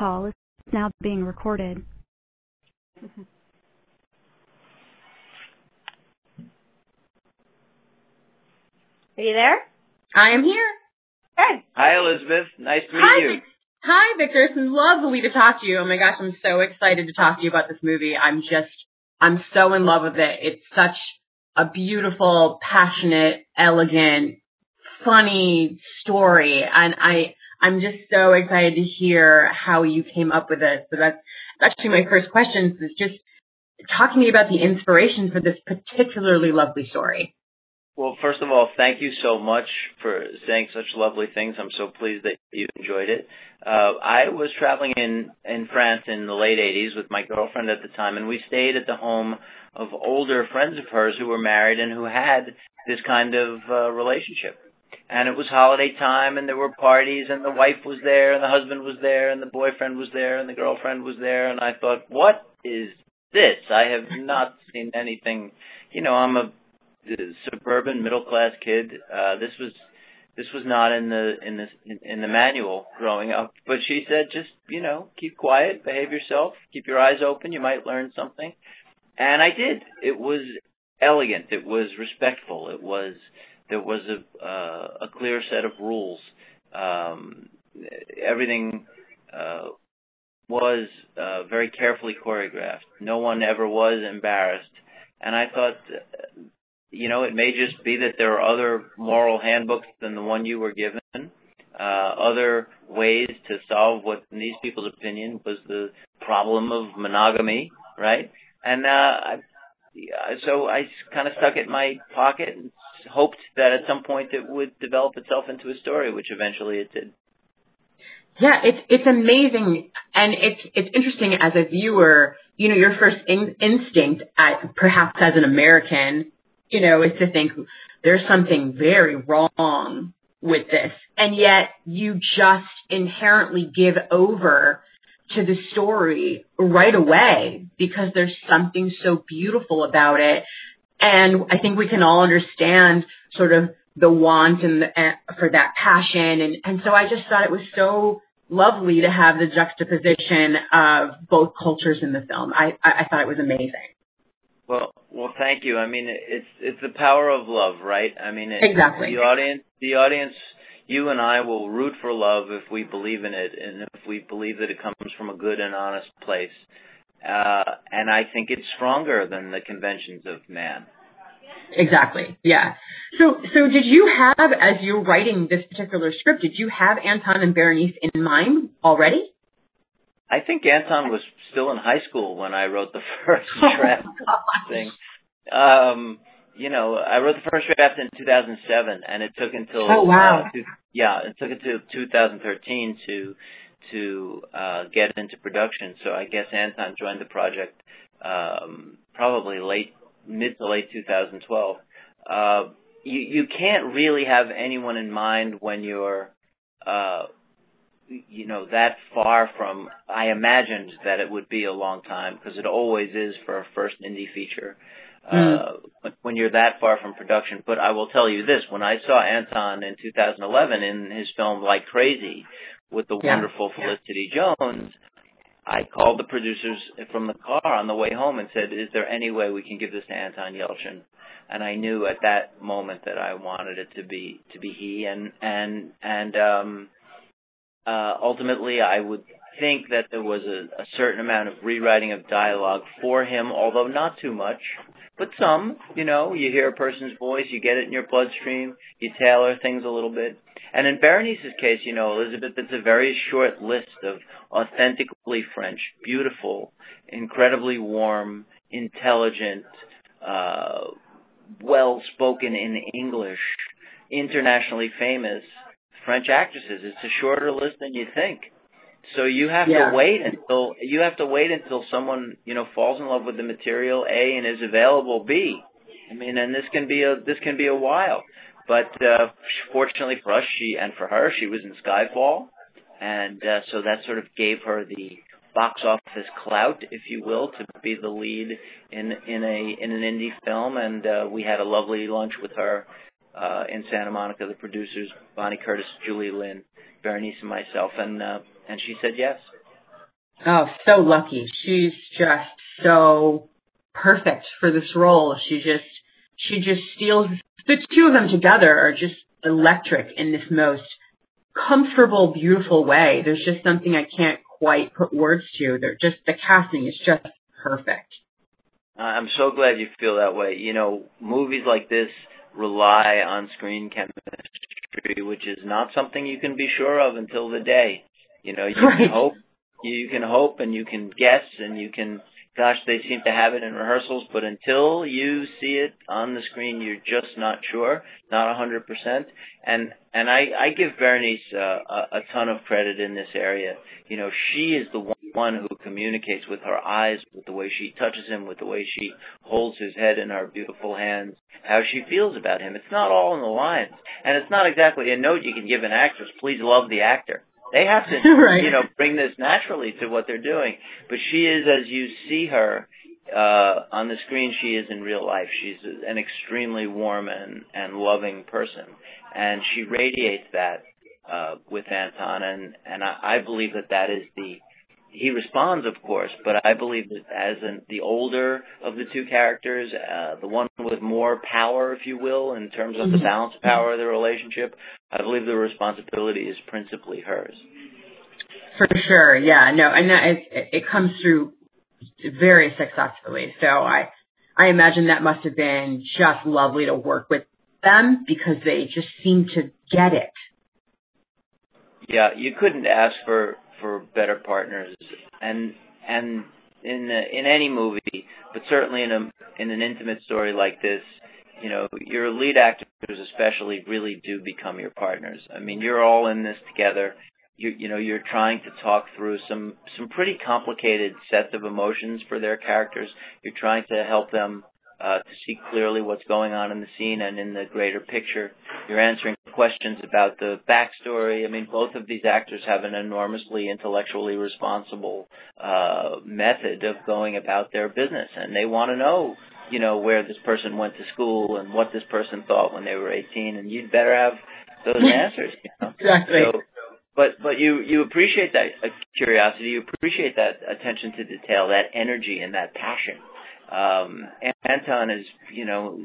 call is now being recorded. Are you there? I am here. Good. Hi, Elizabeth. Nice to meet Hi, you. Vic- Hi, Victor. It's lovely to talk to you. Oh my gosh, I'm so excited to talk to you about this movie. I'm just, I'm so in love with it. It's such a beautiful, passionate, elegant, funny story, and I, I'm just so excited to hear how you came up with this. So that's, actually my first question. Is just talk to me about the inspiration for this particularly lovely story. Well, first of all, thank you so much for saying such lovely things. I'm so pleased that you enjoyed it. Uh, I was traveling in, in France in the late 80s with my girlfriend at the time, and we stayed at the home of older friends of hers who were married and who had this kind of uh, relationship. And it was holiday time, and there were parties, and the wife was there, and the husband was there, and the boyfriend was there, and the girlfriend was there, and I thought, what is this? I have not seen anything. You know, I'm a suburban middle class kid. Uh, this was this was not in the in the in the manual growing up. But she said, just you know, keep quiet, behave yourself, keep your eyes open. You might learn something. And I did. It was elegant. It was respectful. It was there was a uh, a clear set of rules. Um, everything uh, was uh, very carefully choreographed. No one ever was embarrassed. And I thought you know, it may just be that there are other moral handbooks than the one you were given, uh, other ways to solve what, in these people's opinion, was the problem of monogamy, right? And uh, I, so I kind of stuck it in my pocket and hoped that at some point it would develop itself into a story, which eventually it did. Yeah, it's it's amazing, and it's it's interesting as a viewer. You know, your first in, instinct, at, perhaps as an American, you know, is to think there's something very wrong with this. And yet you just inherently give over to the story right away because there's something so beautiful about it. And I think we can all understand sort of the want and the, uh, for that passion. And, and so I just thought it was so lovely to have the juxtaposition of both cultures in the film. I, I, I thought it was amazing. Well, well, thank you. I mean, it's it's the power of love, right? I mean, it, exactly. The audience, the audience, you and I will root for love if we believe in it, and if we believe that it comes from a good and honest place. Uh, and I think it's stronger than the conventions of man. Exactly. Yeah. So, so did you have, as you're writing this particular script, did you have Anton and Berenice in mind already? I think Anton was still in high school when I wrote the first draft thing. Um, you know, I wrote the first draft in 2007, and it took until oh wow, uh, two, yeah, it took until 2013 to to uh, get into production. So I guess Anton joined the project um, probably late mid to late 2012. Uh, you you can't really have anyone in mind when you're uh, you know that far from I imagined that it would be a long time because it always is for a first indie feature mm. uh when you're that far from production but I will tell you this when I saw Anton in 2011 in his film Like Crazy with the yeah. wonderful Felicity Jones I called the producers from the car on the way home and said is there any way we can give this to Anton Yelchin? And I knew at that moment that I wanted it to be to be he. And and and um uh, ultimately, I would think that there was a, a certain amount of rewriting of dialogue for him, although not too much, but some. You know, you hear a person's voice, you get it in your bloodstream, you tailor things a little bit. And in Berenice's case, you know, Elizabeth, it's a very short list of authentically French, beautiful, incredibly warm, intelligent, uh, well spoken in English, internationally famous French actresses. It's a shorter list than you think. So you have yeah. to wait until you have to wait until someone you know falls in love with the material A and is available B. I mean, and this can be a this can be a while. But uh, fortunately for us, she and for her, she was in Skyfall, and uh, so that sort of gave her the box office clout, if you will, to be the lead in in a in an indie film. And uh, we had a lovely lunch with her uh, in Santa Monica, the producers, Bonnie Curtis, Julie Lynn, Berenice, and myself, and uh, and she said yes. Oh, so lucky. She's just so perfect for this role. She just she just steals the two of them together are just electric in this most comfortable, beautiful way. There's just something I can't quite put words to. They're just the casting is just perfect. Uh, I'm so glad you feel that way. You know, movies like this rely on screen chemistry, which is not something you can be sure of until the day. You know, you right. can hope, you can hope, and you can guess, and you can gosh, they seem to have it in rehearsals, but until you see it on the screen, you're just not sure, not a hundred percent. And and I I give Berenice uh, a, a ton of credit in this area. You know, she is the one who communicates with her eyes, with the way she touches him, with the way she holds his head in her beautiful hands, how she feels about him. It's not all in the lines, and it's not exactly a note you can give an actress. Please love the actor they have to, right. you know, bring this naturally to what they're doing. But she is, as you see her uh, on the screen, she is in real life. She's an extremely warm and and loving person, and she radiates that uh, with Anton. And and I, I believe that that is the he responds, of course, but I believe that as an, the older of the two characters, uh, the one with more power, if you will, in terms of the Mm-hmm. balance of power of the relationship, I believe the responsibility is principally hers. For sure, yeah, no, and that is, it comes through very successfully. So I, I imagine that must have been just lovely to work with them because they just seem to get it. Yeah, you couldn't ask for for better partners, and and in the, in any movie, but certainly in a in an intimate story like this, you know, your lead actors especially really do become your partners. I mean, you're all in this together. You you know, you're trying to talk through some some pretty complicated sets of emotions for their characters. You're trying to help them uh, to see clearly what's going on in the scene and in the greater picture. You're answering questions about the backstory. I mean, both of these actors have an enormously intellectually responsible uh, method of going about their business, and they want to know, you know, where this person went to school and what this person thought when they were 18, and you'd better have those answers. You know? Exactly. So, but but you you appreciate that uh, curiosity, you appreciate that attention to detail, that energy, and that passion um, Anton is, you know,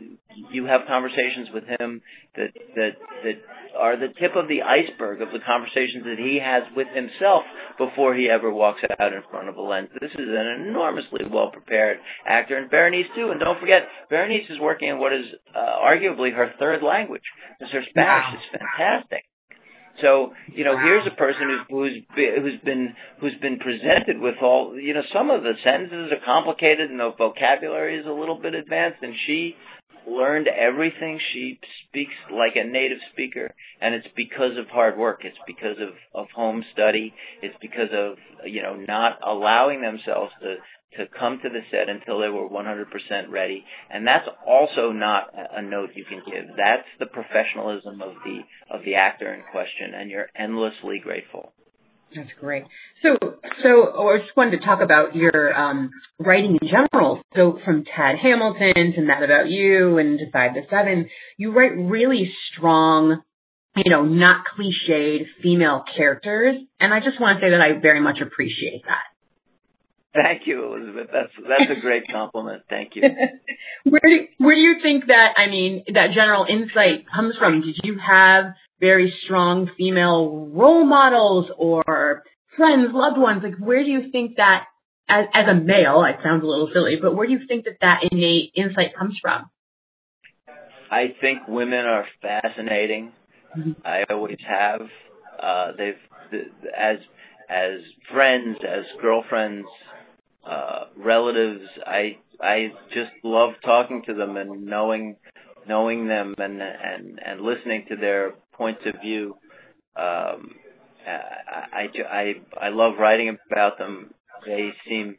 you have conversations with him that that that are the tip of the iceberg of the conversations that he has with himself before he ever walks out in front of a lens. This is an enormously well prepared actor, and Berenice too. And don't forget, Berenice is working in what is uh, arguably her third language, because her Spanish Wow. is fantastic. So you know, here's a person who's who's who's been who's been presented with all you know. Some of the sentences are complicated and the vocabulary is a little bit advanced, and she learned everything. She speaks like a native speaker, and it's because of hard work. It's because of of home study. It's because of you know not allowing themselves to to come to the set until they were 100% ready. And that's also not a note you can give. That's the professionalism of the of the actor in question, and you're endlessly grateful. That's great. So, so oh, I just wanted to talk about your um, writing in general. So, from Tad Hamilton to Mad About You and to Five to Seven, you write really strong, you know, not cliched female characters, and I just want to say that I very much appreciate that. Thank you, Elizabeth. That's that's a great compliment. Thank you. where do where do you think that I mean that general insight comes from? Did you have very strong female role models or friends, loved ones? Like where do you think that as as a male, it sounds a little silly, but where do you think that that innate insight comes from? I think women are fascinating. Mhm. I always have. Uh, they've th- as as friends, as girlfriends, uh, relatives. I I just love talking to them and knowing knowing them and and and listening to their points of view. Um, I, I I I love writing about them. They seem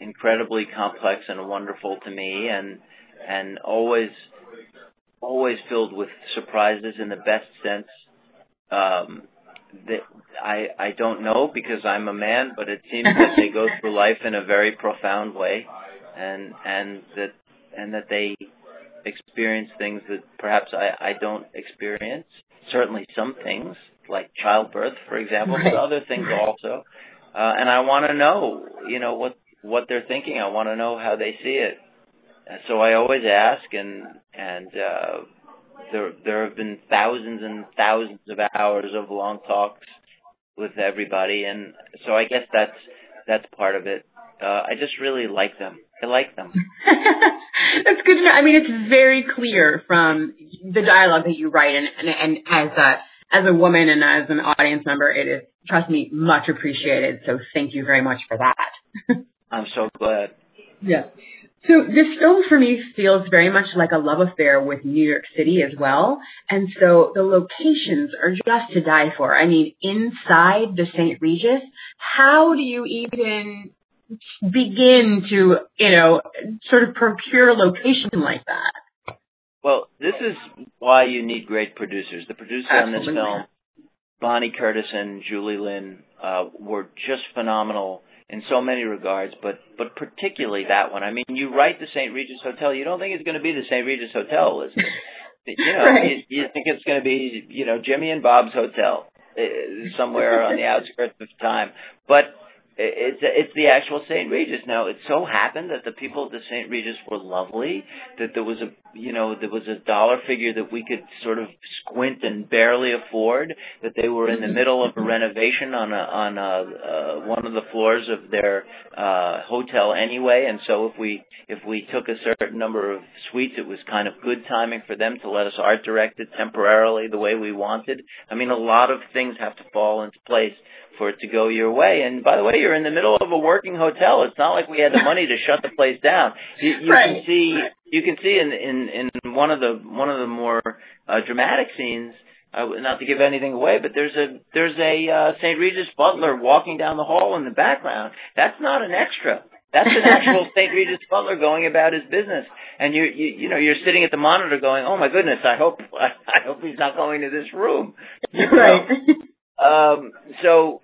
incredibly complex and wonderful to me, and and always always filled with surprises in the best sense. Um, that I I don't know because I'm a man, but it seems that they go through life in a very profound way, and and that and that they experience things that perhaps I I don't experience. Certainly some things like childbirth, for example, Right. but other things also. uh, and I want to know, you know, what what they're thinking. I want to know how they see it. And so I always ask, and and uh, there there have been thousands and thousands of hours of long talks with everybody, and so I guess that's that's part of it. Uh, I just really like them. I like them. that's good to know. I mean, it's very clear from the dialogue that you write, and and, and as a as a woman and as an audience member, it is trust me much appreciated. So thank you very much for that. I'm so glad. Yeah. So this film for me feels very much like a love affair with New York City as well. And so the locations are just to die for. I mean, inside the St. Regis, how do you even begin to, you know, sort of procure a location like that? Well, this is why you need great producers. The producers Absolutely. on this film, Bonnie Curtis and Julie Lynn, uh, were just phenomenal in so many regards, but but particularly that one. I mean, you write the St. Regis Hotel, you don't think it's going to be the St. Regis Hotel, is it? You know, right. you, you think it's going to be, you know, Jimmy and Bob's Hotel uh, somewhere on the outskirts of time. But it's it's the actual St. Regis. Now it so happened that the people at the St. Regis were lovely. That there was a you know there was a dollar figure that we could sort of squint and barely afford. That they were in the middle of a renovation on a on a uh, one of the floors of their uh, hotel anyway. And so if we if we took a certain number of suites, it was kind of good timing for them to let us art direct it temporarily the way we wanted. I mean, a lot of things have to fall into place for it to go your way. And by the way, you're in the middle of a working hotel. It's not like we had the money to shut the place down. You, you right. can see you can see in in in one of the one of the more uh, dramatic scenes. Uh, not to give anything away, but there's a there's a uh, St. Regis butler walking down the hall in the background. That's not an extra. That's an actual St. Regis butler going about his business, and you you you know you're sitting at the monitor going, "Oh my goodness, I hope I hope he's not going to this room." You know? Right. Um, so,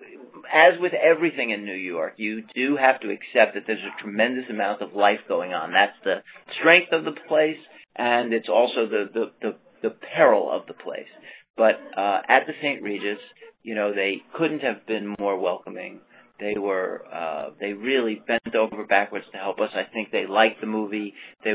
as with everything in New York, you do have to accept that there's a tremendous amount of life going on. That's the strength of the place, and it's also the the the, the peril of the place. But uh, at the St. Regis, you know, they couldn't have been more welcoming. They were uh, they really bent over backwards to help us. I think they liked the movie. They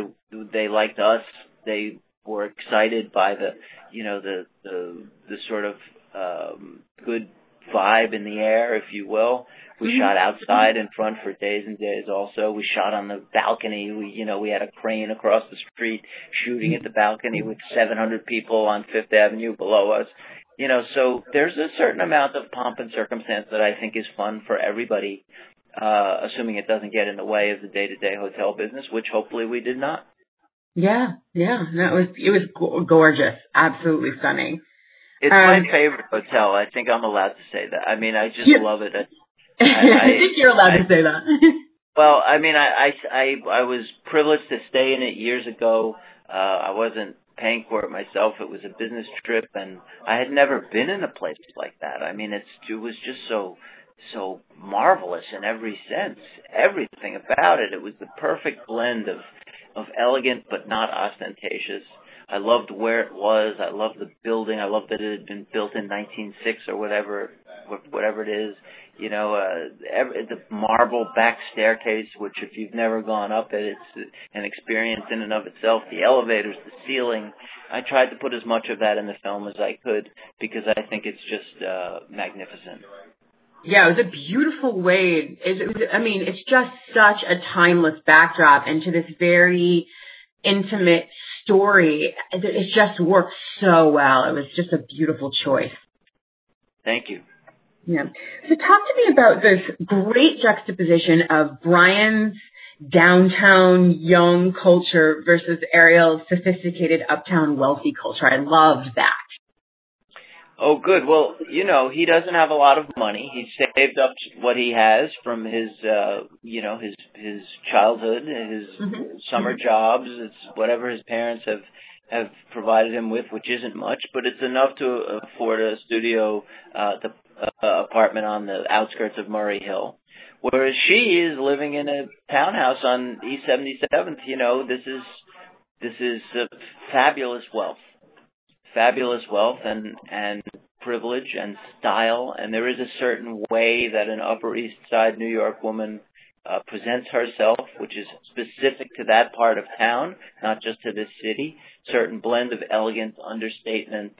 they liked us. They were excited by the you know the the the sort of um, good vibe in the air, if you will. We mm-hmm. shot outside in front for days and days also. We shot on the balcony. We, you know, we had a crane across the street shooting at the balcony with 700 people on Fifth Avenue below us. You know, so there's a certain amount of pomp and circumstance that I think is fun for everybody, uh, assuming it doesn't get in the way of the day-to-day hotel business, which hopefully we did not. Yeah, yeah, that was it was gorgeous, absolutely stunning. It's um, my favorite hotel. I think I'm allowed to say that. I mean, I just yeah. love it. I, I, I, think you're allowed I, to say that. well, I mean, I, I, I, I was privileged to stay in it years ago. Uh, I wasn't paying for it myself. It was a business trip, and I had never been in a place like that. I mean, it's it was just so so marvelous in every sense. Everything about it. It was the perfect blend of of elegant but not ostentatious I loved where it was. I loved the building. I loved that it had been built in 1906 or whatever, whatever it is. You know, uh, every, the marble back staircase, which if you've never gone up it, it's an experience in and of itself. The elevators, the ceiling. I tried to put as much of that in the film as I could because I think it's just uh, magnificent. Yeah, it was a beautiful way. It, was, I mean, it's just such a timeless backdrop into this very intimate story. It just worked so well. It was just a beautiful choice. Thank you. Yeah. So talk to me about this great juxtaposition of Brian's downtown young culture versus Ariel's sophisticated uptown wealthy culture. I loved that. Oh, good. Well, you know, he doesn't have a lot of money. He saved up what he has from his, uh, you know, his his childhood, his mm-hmm. summer jobs. It's whatever his parents have have provided him with, which isn't much, but it's enough to afford a studio uh, the, uh, apartment on the outskirts of Murray Hill. Whereas she is living in a townhouse on East 77th. You know, this is this is uh, fabulous wealth fabulous wealth and and privilege and style, and there is a certain way that an Upper East Side New York woman uh, presents herself, which is specific to that part of town, not just to this city. Certain blend of elegance, understatement,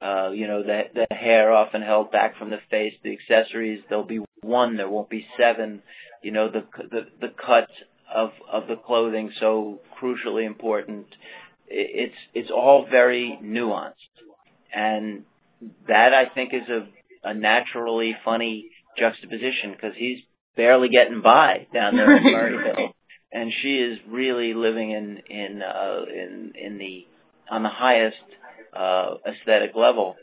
uh, you know, the the hair often held back from the face, the accessories. There'll be one, there won't be seven. You know, the the the cut of of the clothing so crucially important. It's it's all very nuanced, and that I think is a a naturally funny juxtaposition because he's barely getting by down there in Murrayville, and she is really living in in uh, in in the on the highest uh, aesthetic level.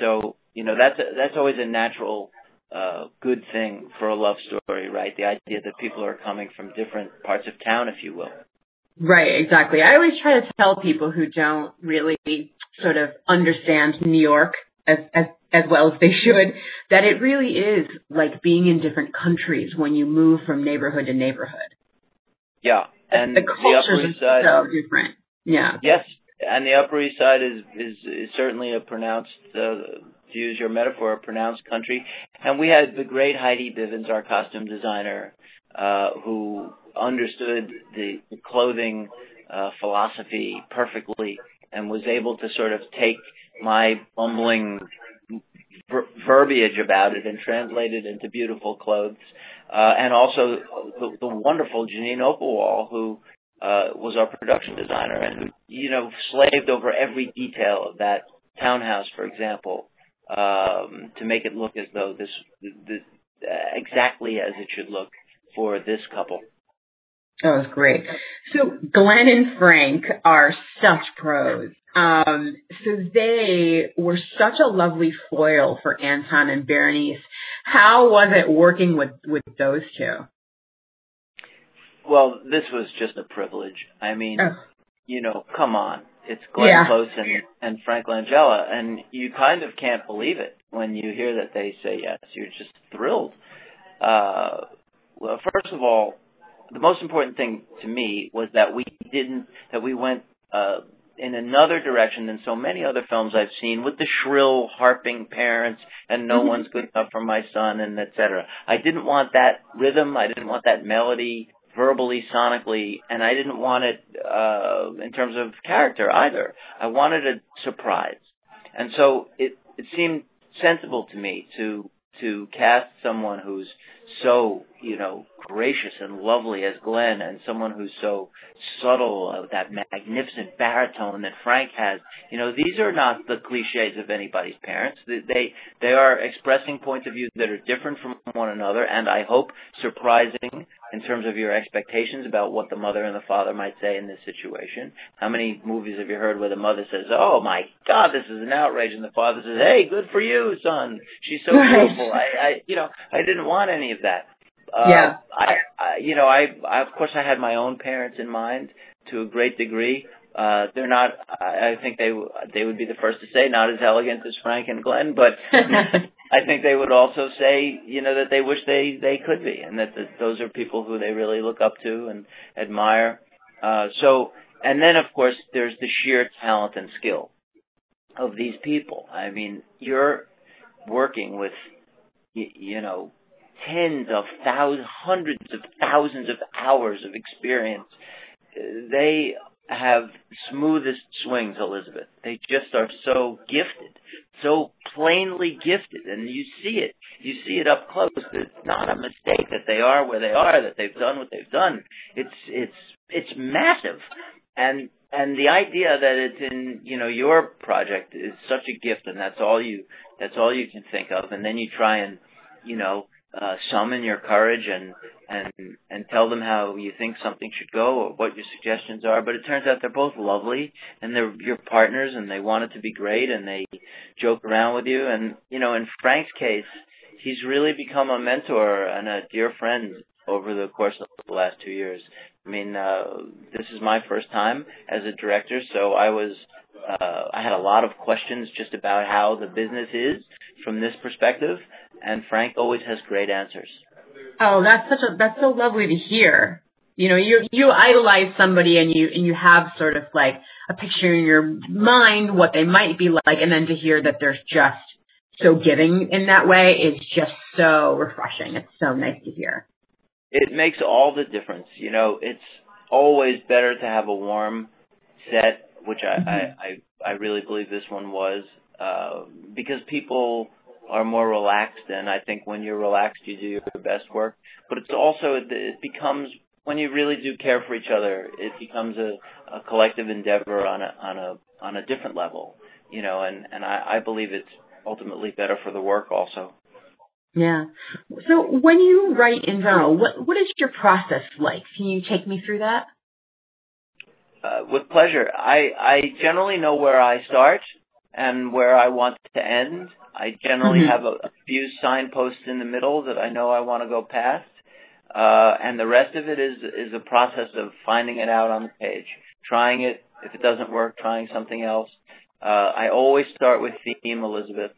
So you know that's a, that's always a natural uh, good thing for a love story, right? The idea that people are coming from different parts of town, if you will. Right, exactly. I always try to tell people who don't really sort of understand New York as as as well as they should that it really is like being in different countries when you move from neighborhood to neighborhood. Yeah, and the cultures the are so different. Yeah. Yes, and the Upper East Side is is, is certainly a pronounced, uh, to use your metaphor, a pronounced country. And we had the great Heidi Bivens, our costume designer, who understood the, clothing uh, philosophy perfectly and was able to sort of take my bumbling ver- verbiage about it and translate it into beautiful clothes. Uh, and also the, the wonderful Janine Opalwall, who uh, was our production designer and you know, slaved over every detail of that townhouse, for example, um, to make it look as though this, this uh, exactly as it should look for this couple. That was great. So Glenn and Frank are such pros. Um, so they were such a lovely foil for Anton and Berenice. How was it working with with those two? Well, this was just a privilege. I mean, oh. you know, come on. It's Glenn yeah. Close and, and Frank Langella, and you kind of can't believe it when you hear that they say yes. You're just thrilled. Uh, well, first of all, the most important thing to me was that we didn't, that we went uh, in another direction than so many other films I've seen with the shrill harping parents and no mm-hmm. one's good enough for my son and etc. I didn't want that rhythm. I didn't want that melody verbally, sonically, and I didn't want it uh, in terms of character either. I wanted a surprise, and so it it seemed sensible to me to to cast someone who's so you know gracious and lovely as Glenn, and someone who's so subtle, uh, that magnificent baritone that Frank has. You know, these are not the cliches of anybody's parents. They they are expressing points of view that are different from one another, and I hope surprising in terms of your expectations about what the mother and the father might say in this situation. How many movies have you heard where the mother says, "Oh my God, this is an outrage," and the father says, "Hey, good for you, son. She's so beautiful." I, I, you know, I didn't want any of that. Uh, yeah. I, I, you know, I, I, of course, I had my own parents in mind to a great degree. Uh, they're not. I think they they would be the first to say not as elegant as Frank and Glenn, but I think they would also say, you know, that they wish they they could be, and that the, those are people who they really look up to and admire. Uh, so, and then of course there's the sheer talent and skill of these people. I mean, you're working with, you, you know, tens of thousands, hundreds of thousands of hours of experience. They have smoothest swings, Elizabeth. They just are so gifted, so plainly gifted, and you see it. You see it up close. It's not a mistake that they are where they are, that they've done what they've done. It's it's it's massive, and and the idea that it's in you know your project is such a gift, and that's all you that's all you can think of, and then you try and you know uh, summon your courage and and and tell them how you think something should go or what your suggestions are. But it turns out they're both lovely and they're your partners and they want it to be great and they joke around with you. And you know, in Frank's case, he's really become a mentor and a dear friend over the course of the last two years. I mean, uh, this is my first time as a director, so I was uh, I had a lot of questions just about how the business is from this perspective and Frank always has great answers. Oh, that's such a that's so lovely to hear. You know, you you idolize somebody and you and you have sort of like a picture in your mind what they might be like, and then to hear that there's just so giving in that way is just so refreshing. It's so nice to hear. It makes all the difference. You know, it's always better to have a warm set, which I mm-hmm. I, I, I really believe this one was, uh, because people are more relaxed, and I think when you're relaxed, you do your best work. But it's also it becomes when you really do care for each other, it becomes a, a collective endeavor on a on a on a different level, you know. And and I, I believe it's ultimately better for the work also. Yeah. So when you write in general, what what is your process like? Can you take me through that? Uh, with pleasure. I I generally know where I start and where I want to end. I generally mm-hmm. have a, a few signposts in the middle that I know I want to go past. Uh, and the rest of it is is a process of finding it out on the page, trying it. If it doesn't work, trying something else. Uh, I always start with theme, Elizabeth.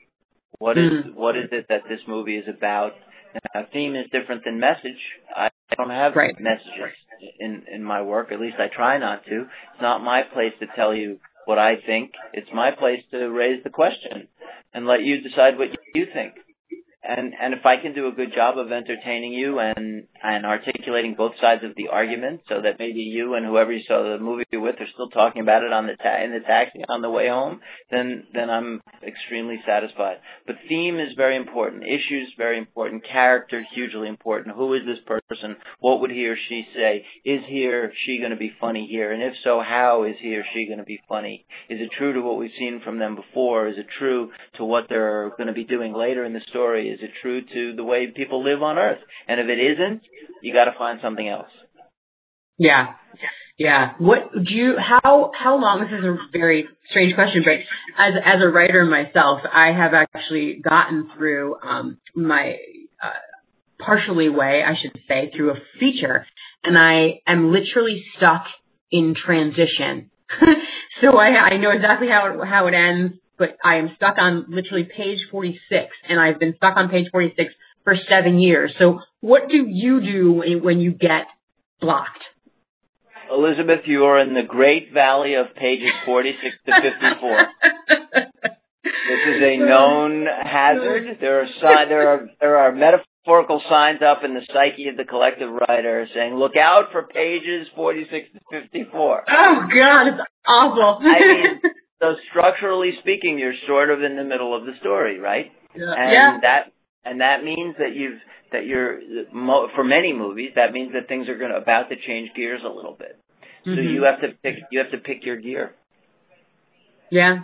What is mm. what is it that this movie is about? Now, theme is different than message. I don't have right. messages in in my work. At least I try not to. It's not my place to tell you what I think. It's my place to raise the question and let you decide what you think and and if I can do a good job of entertaining you and and articulating both sides of the argument, so that maybe you and whoever you saw the movie with are still talking about it on the ta- in the taxi on the way home, then then I'm extremely satisfied. But theme is very important, issues very important, character hugely important. Who is this person? What would he or she say? Is he or she going to be funny here? And if so, how is he or she going to be funny? Is it true to what we've seen from them before? Is it true to what they're going to be doing later in the story? Is it true to the way people live on Earth? And if it isn't, you got to find something else. Yeah. Yeah. What do you how how long this is a very strange question, but as as a writer myself, I have actually gotten through um my uh, partially way, I should say, through a feature and I am literally stuck in transition. so I I know exactly how it, how it ends but I am stuck on literally page 46 and I've been stuck on page 46 for seven years. So what do you do when you get blocked? Elizabeth, you are in the great valley of pages 46 to 54. this is a known hazard. There are si- there are there are metaphorical signs up in the psyche of the collective writer saying, "Look out for pages 46 to 54." Oh God, it's awful. I mean, so structurally speaking, you're sort of in the middle of the story, right? Yeah. And yeah. that and that means that you've that you're for many movies that means that things are going to about to change gears a little bit. Mm-hmm. So you have to pick you have to pick your gear. Yeah.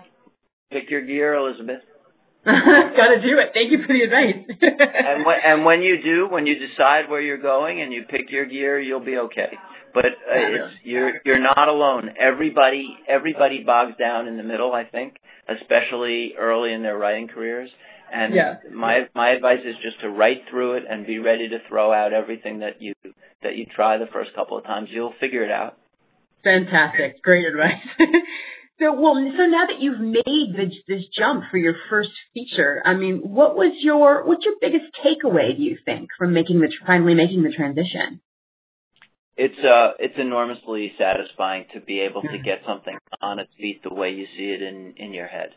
Pick your gear, Elizabeth. Gotta do it. Thank you for the advice. and when and when you do, when you decide where you're going and you pick your gear, you'll be okay but uh, it's, you're you're not alone. Everybody everybody bogs down in the middle. I think, especially early in their writing careers. And yeah. my my advice is just to write through it and be ready to throw out everything that you that you try the first couple of times. You'll figure it out. Fantastic, great advice. so well, so now that you've made this, this jump for your first feature, I mean, what was your what's your biggest takeaway? Do you think from making the finally making the transition? It's uh it's enormously satisfying to be able to get something on its feet the way you see it in in your head.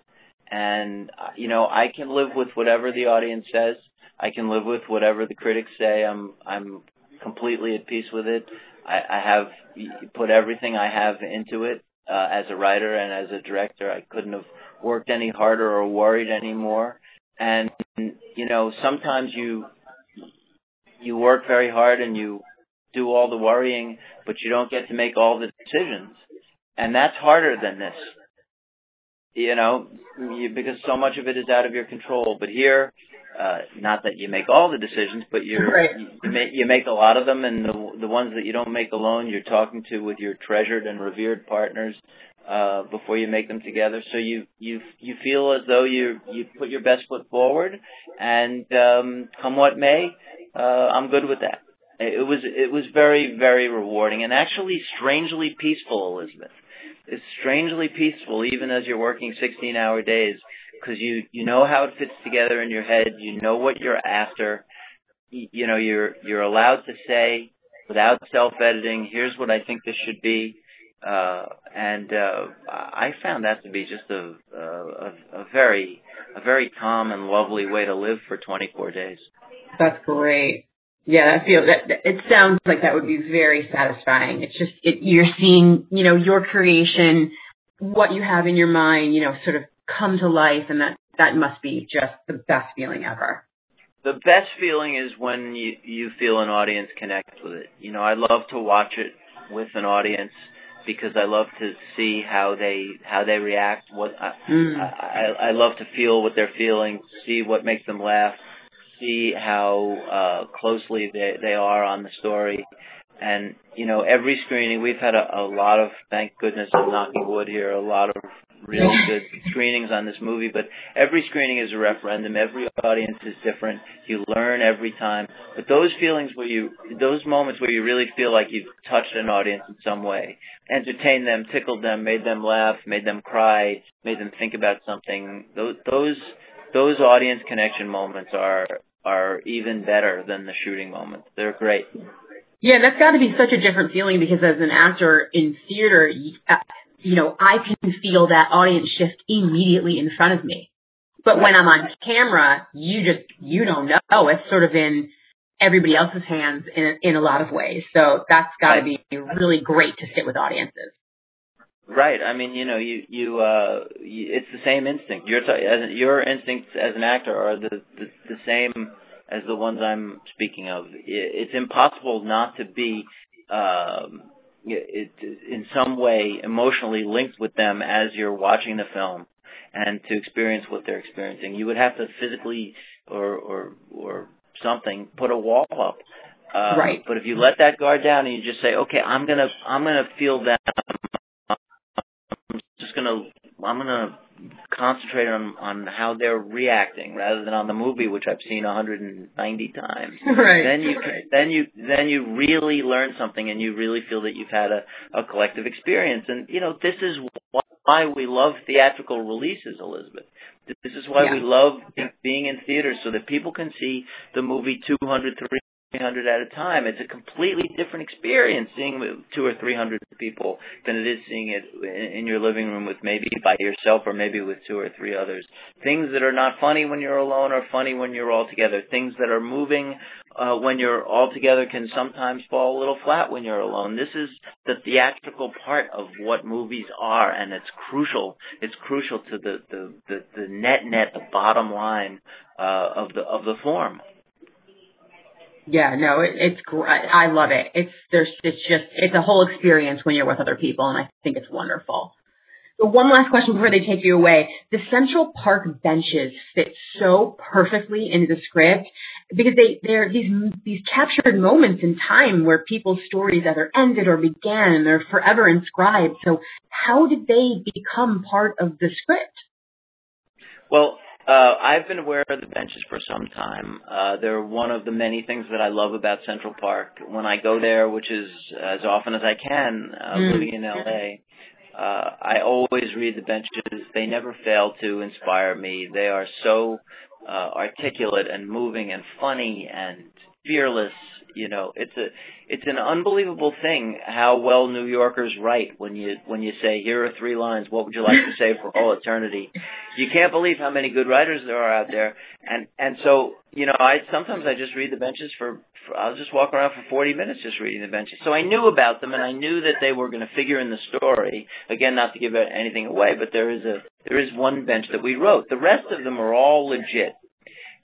And uh, you know i can live with whatever the audience says. I can live with whatever the critics say. I'm i'm completely at peace with it. I i have put everything i have into it uh, as a writer and as a director. I couldn't have worked any harder or worried any more and you know sometimes you you work very hard and you do all the worrying, but you don't get to make all the decisions. And that's harder than this. You know, you, because so much of it is out of your control. But here, uh, not that you make all the decisions, but right. you, you make you make a lot of them, and the the ones that you don't make alone, you're talking to with your treasured and revered partners uh, before you make them together. So you you you feel as though you you put your best foot forward, and um, come what may, uh, I'm good with that. It was it was very very rewarding and actually strangely peaceful, Elizabeth. It's strangely peaceful even as you're working 16 hour days because you you know how it fits together in your head. You know what you're after. You, you know you're you're allowed to say without self editing. Here's what I think this should be. Uh, and uh, I found that to be just a, a a very a very calm and lovely way to live for 24 days. That's great. Yeah, that feels that it sounds like that would be very satisfying. It's just it, you're seeing, you know, your creation, what you have in your mind, you know, sort of come to life, and that that must be just the best feeling ever. The best feeling is when you you feel an audience connect with it. You know, I love to watch it with an audience because I love to see how they how they react. What I, mm. I I love to feel what they're feeling, see what makes them laugh, see how uh, closely they they are on the story. And you know, every screening we've had a, a lot of thank goodness I'm knocking wood here, a lot of really good screenings on this movie, but every screening is a referendum. Every audience is different. You learn every time. But those feelings where you, those moments where you really feel like you've touched an audience in some way, entertained them, tickled them, made them laugh, made them cry, made them think about something, those, those, those audience connection moments are, are even better than the shooting moments. They're great. Yeah, that's got to be such a different feeling because as an actor in theater, uh, you know, I can feel that audience shift immediately in front of me. But when I'm on camera, you just, you don't know. It's sort of in everybody else's hands in, in a lot of ways. So that's got to be really great to sit with audiences. Right. I mean, you know, you you uh, you, it's the same instinct. Your as your instincts as an actor are the, the the same as the ones I'm speaking of. It's impossible not to be um, it, in some way emotionally linked with them as you're watching the film and to experience what they're experiencing. You would have to physically or or or something put a wall up. Uh, right. But if you let that guard down and you just say, okay, I'm gonna I'm gonna feel that. I'm gonna I'm gonna concentrate on on how they're reacting rather than on the movie, which I've seen 190 times. Right. Then you then you then you really learn something, and you really feel that you've had a a collective experience. And you know, this is why we love theatrical releases, Elizabeth. This is why yeah. we love being in theaters so that people can see the movie 200, 300 at a time. It's a completely different experience seeing two or three hundred people than it is seeing it in your living room with maybe by yourself or maybe with two or three others. Things that are not funny when you're alone are funny when you're all together. Things that are moving uh, when you're all together can sometimes fall a little flat when you're alone. This is the theatrical part of what movies are, and it's crucial. It's crucial to the the the, the net net, the bottom line uh, of the of the form. Yeah, no, it, it's great. I love it. It's there's it's just it's a whole experience when you're with other people, and I think it's wonderful. So one last question before they take you away. The Central Park benches fit so perfectly into the script because they they're these these captured moments in time where people's stories either ended or began, and they're forever inscribed. So how did they become part of the script? Well, uh, I've been aware of the benches for some time. Uh, they're one of the many things that I love about Central Park. When I go there, which is as often as I can, uh, mm. living in LA, uh, I always read the benches. They never fail to inspire me. They are so uh, articulate and moving and funny and fearless you know, it's a it's an unbelievable thing how well New Yorkers write when you when you say here are three lines. What would you like to say for all eternity? You can't believe how many good writers there are out there. And and so you know, I sometimes I just read the benches for, for I'll just walk around for 40 minutes just reading the benches. So I knew about them and I knew that they were going to figure in the story. Again, not to give anything away, but there is a there is one bench that we wrote. The rest of them are all legit.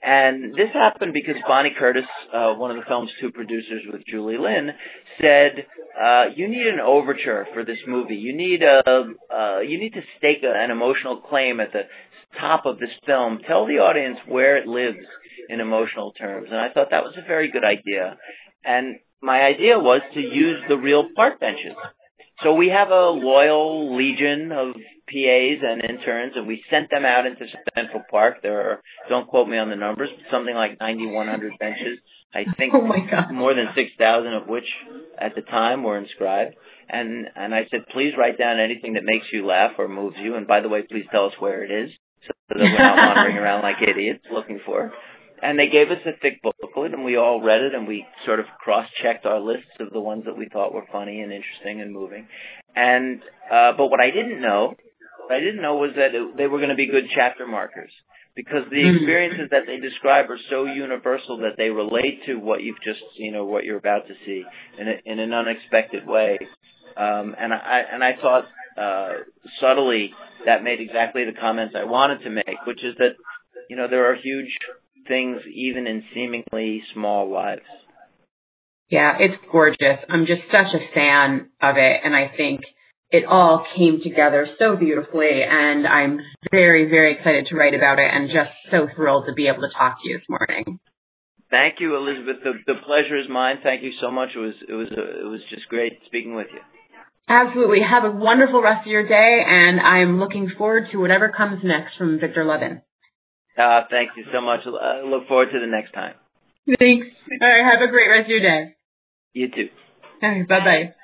And this happened because Bonnie Curtis, uh, one of the film's two producers with Julie Lynn, said, uh, "You need an overture for this movie. You need a, uh, you need to stake a, an emotional claim at the top of this film. Tell the audience where it lives in emotional terms." And I thought that was a very good idea. And my idea was to use the real park benches. So we have a loyal legion of PAs and interns, and we sent them out into Central Park. There are, don't quote me on the numbers, but something like 9,100 benches. I think oh my God. more than 6,000 of which at the time were inscribed. And and I said, please write down anything that makes you laugh or moves you. And by the way, please tell us where it is, so that we're not wandering around like idiots looking for. And they gave us a thick booklet, and we all read it, and we sort of cross-checked our lists of the ones that we thought were funny and interesting and moving. And uh, but what I didn't know, what I didn't know was that it, they were going to be good chapter markers because the mm-hmm. experiences that they describe are so universal that they relate to what you've just you know what you're about to see in a, in an unexpected way. Um, and I and I thought uh, subtly that made exactly the comments I wanted to make, which is that you know there are huge things even in seemingly small lives. Yeah, it's gorgeous. I'm just such a fan of it, and I think it all came together so beautifully and I'm very, very excited to write about it and just so thrilled to be able to talk to you this morning. Thank you, Elizabeth. The, the pleasure is mine. Thank you so much. It was it was it was just great speaking with you. Absolutely. Have a wonderful rest of your day, and I'm looking forward to whatever comes next from Victor Levin. Uh, thank you so much. I look forward to the next time. Thanks. All right. Have a great rest of your day. You too. All right. Bye bye.